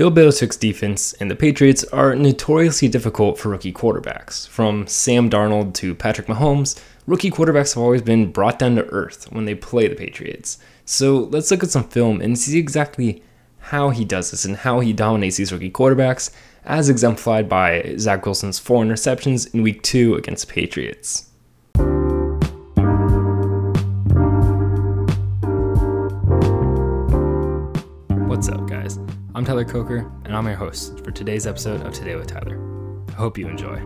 Bill Belichick's defense and the Patriots are notoriously difficult for rookie quarterbacks. From Sam Darnold to Patrick Mahomes, rookie quarterbacks have always been brought down to earth when they play the Patriots. So let's look at some film and see exactly how he does this and how he dominates these rookie quarterbacks, as exemplified by Zach Wilson's four interceptions in week two against the Patriots. I'm Tyler Coker, and I'm your host for today's episode of Today with Tyler. I hope you enjoy.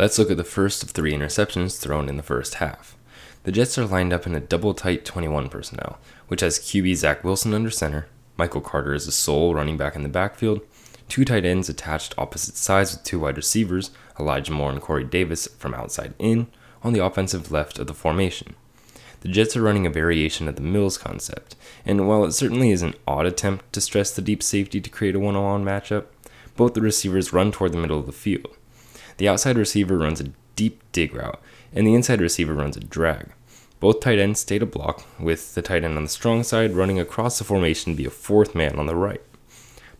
Let's look at the first of three interceptions thrown in the first half. The Jets are lined up in a double tight 21 personnel, which has QB Zach Wilson under center, Michael Carter as the sole running back in the backfield, two tight ends attached opposite sides with two wide receivers, Elijah Moore and Corey Davis from outside in, on the offensive left of the formation. The Jets are running a variation of the Mills concept, and while it certainly is an odd attempt to stress the deep safety to create a one on one matchup, both the receivers run toward the middle of the field. The outside receiver runs a deep dig route, and the inside receiver runs a drag. Both tight ends stay to block, with the tight end on the strong side running across the formation via fourth man on the right.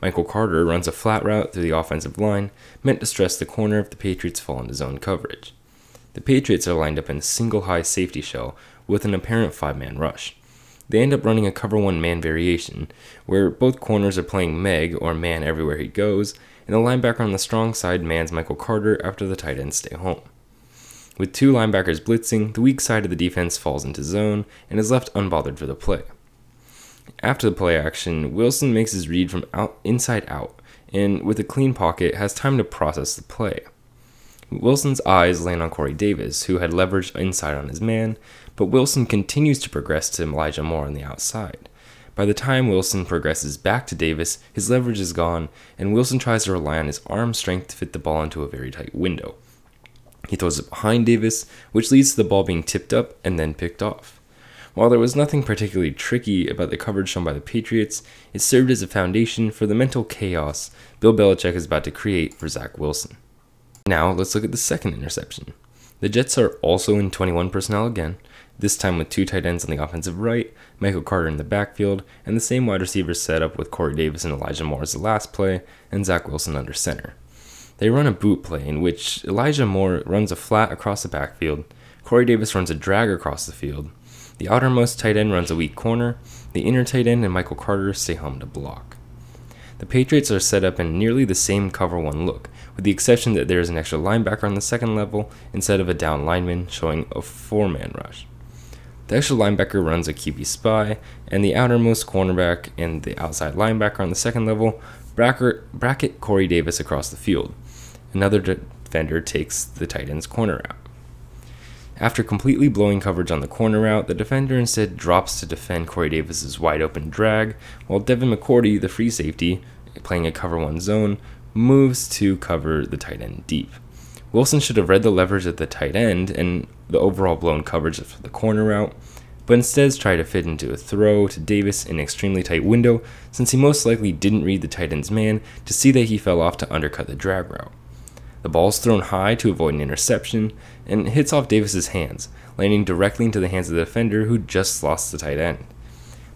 Michael Carter runs a flat route through the offensive line, meant to stress the corner if the Patriots fall into zone coverage. The Patriots are lined up in a single high safety shell with an apparent five man rush. They end up running a cover one man variation, where both corners are playing Meg or man everywhere he goes, and the linebacker on the strong side mans Michael Carter after the tight ends stay home. With two linebackers blitzing, the weak side of the defense falls into zone and is left unbothered for the play. After the play action, Wilson makes his read from out, inside out, and with a clean pocket, has time to process the play. Wilson's eyes land on Corey Davis, who had leveraged inside on his man, but Wilson continues to progress to Elijah Moore on the outside. By the time Wilson progresses back to Davis, his leverage is gone, and Wilson tries to rely on his arm strength to fit the ball into a very tight window. He throws it behind Davis, which leads to the ball being tipped up and then picked off. While there was nothing particularly tricky about the coverage shown by the Patriots, it served as a foundation for the mental chaos Bill Belichick is about to create for Zach Wilson. Now, let's look at the second interception. The Jets are also in 21 personnel again, this time with two tight ends on the offensive right, Michael Carter in the backfield, and the same wide receivers set up with Corey Davis and Elijah Moore as the last play, and Zach Wilson under center. They run a boot play in which Elijah Moore runs a flat across the backfield, Corey Davis runs a drag across the field, the outermost tight end runs a weak corner, the inner tight end and Michael Carter stay home to block. The Patriots are set up in nearly the same cover one look, with the exception that there is an extra linebacker on the second level instead of a down lineman showing a four man rush. The extra linebacker runs a QB spy, and the outermost cornerback and the outside linebacker on the second level bracket, Corey Davis across the field. Another defender takes the tight end's corner route. After completely blowing coverage on the corner route, the defender instead drops to defend Corey Davis's wide open drag, while Devin McCourty, the free safety, playing a cover one zone, moves to cover the tight end deep. Wilson should have read the leverage at the tight end and the overall blown coverage for the corner route, but instead tried to fit into a throw to Davis in an extremely tight window since he most likely didn't read the tight end's man to see that he fell off to undercut the drag route. The ball is thrown high to avoid an interception and hits off Davis's hands, landing directly into the hands of the defender who just lost the tight end.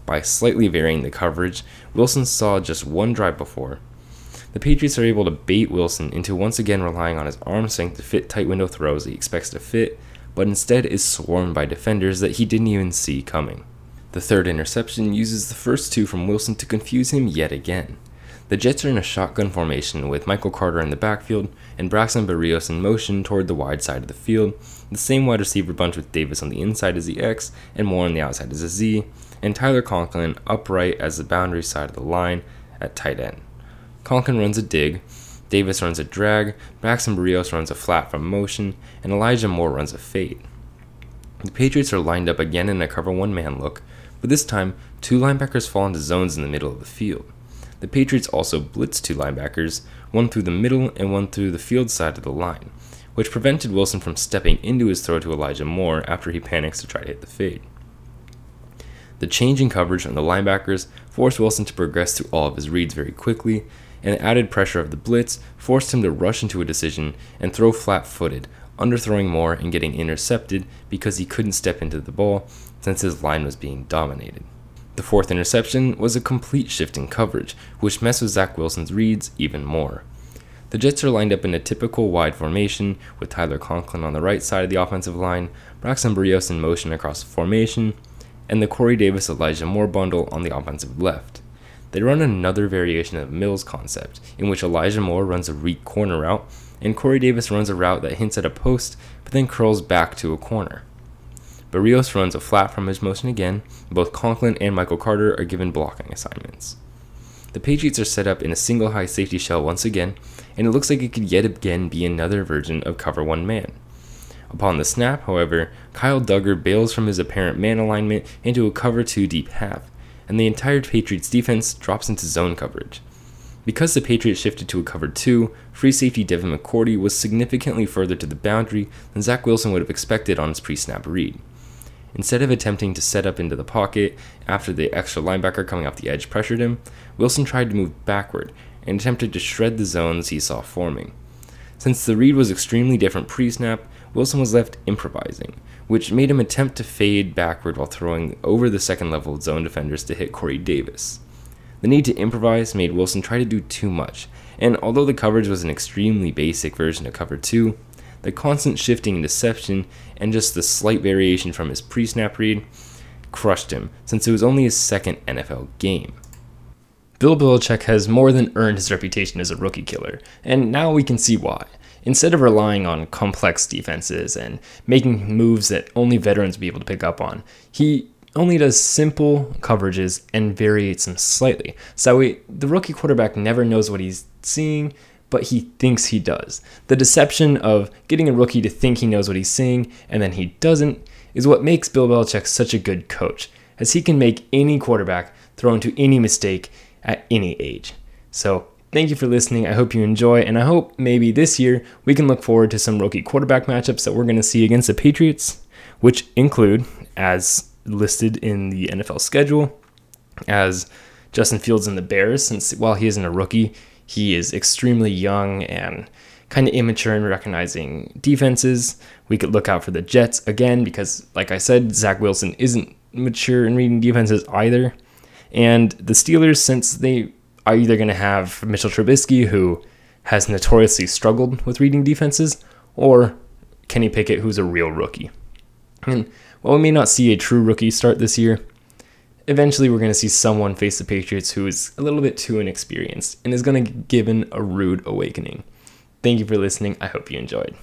By slightly varying the coverage, Wilson saw just one drive before, the Patriots are able to bait Wilson into once again relying on his arm strength to fit tight window throws he expects to fit, but instead is swarmed by defenders that he didn't even see coming. The third interception uses the first two from Wilson to confuse him yet again. The Jets are in a shotgun formation with Michael Carter in the backfield and Braxton Berrios in motion toward the wide side of the field, the same wide receiver bunch with Davis on the inside as the X and Moore on the outside as a Z, and Tyler Conklin upright as the boundary side of the line at tight end. Conklin runs a dig, Davis runs a drag, Braxton Berrios runs a flat from motion, and Elijah Moore runs a fade. The Patriots are lined up again in a cover one man look, but this time, two linebackers fall into zones in the middle of the field. The Patriots also blitzed two linebackers, one through the middle and one through the field side of the line, which prevented Wilson from stepping into his throw to Elijah Moore after he panics to try to hit the fade. The change in coverage on the linebackers forced Wilson to progress through all of his reads very quickly, and the added pressure of the blitz forced him to rush into a decision and throw flat footed, underthrowing Moore and getting intercepted because he couldn't step into the ball since his line was being dominated. The fourth interception was a complete shift in coverage, which messed with Zach Wilson's reads even more. The Jets are lined up in a typical wide formation, with Tyler Conklin on the right side of the offensive line, Braxton Berrios in motion across the formation, and the Corey Davis Elijah Moore bundle on the offensive left. They run another variation of Mills concept, in which Elijah Moore runs a read corner route, and Corey Davis runs a route that hints at a post but then curls back to a corner. Berrios runs a flat from his motion again. Both Conklin and Michael Carter are given blocking assignments. The Patriots are set up in a single high safety shell once again, and it looks like it could yet again be another version of cover one man. Upon the snap, however, Kyle Dugger bails from his apparent man alignment into a cover two deep half, and the entire Patriots defense drops into zone coverage. Because the Patriots shifted to a cover two, free safety Devin McCourty was significantly further to the boundary than Zach Wilson would have expected on his pre snap read. Instead of attempting to set up into the pocket after the extra linebacker coming off the edge pressured him, Wilson tried to move backward and attempted to shred the zones he saw forming. Since the read was extremely different pre snap, Wilson was left improvising, which made him attempt to fade backward while throwing over the second level zone defenders to hit Corey Davis. The need to improvise made Wilson try to do too much, and although the coverage was an extremely basic version of cover 2, the constant shifting and deception and just the slight variation from his pre snap read crushed him since it was only his second NFL game. Bill Belichick has more than earned his reputation as a rookie killer, and now we can see why. Instead of relying on complex defenses and making moves that only veterans will be able to pick up on, he only does simple coverages and varies them slightly. So we, the rookie quarterback never knows what he's seeing, but he thinks he does. The deception of getting a rookie to think he knows what he's seeing and then he doesn't is what makes Bill Belichick such a good coach, as he can make any quarterback throw into any mistake at any age. So, thank you for listening. I hope you enjoy, and I hope maybe this year we can look forward to some rookie quarterback matchups that we're going to see against the Patriots, which include, as listed in the NFL schedule, as Justin Fields and the Bears, since while he isn't a rookie, he is extremely young and kind of immature in recognizing defenses. We could look out for the Jets again because, like I said, Zach Wilson isn't mature in reading defenses either. And the Steelers, since they are either going to have Mitchell Trubisky, who has notoriously struggled with reading defenses, or Kenny Pickett, who's a real rookie. And while we may not see a true rookie start this year, eventually we're going to see someone face the Patriots who is a little bit too inexperienced and is going to give in a rude awakening. Thank you for listening. I hope you enjoyed.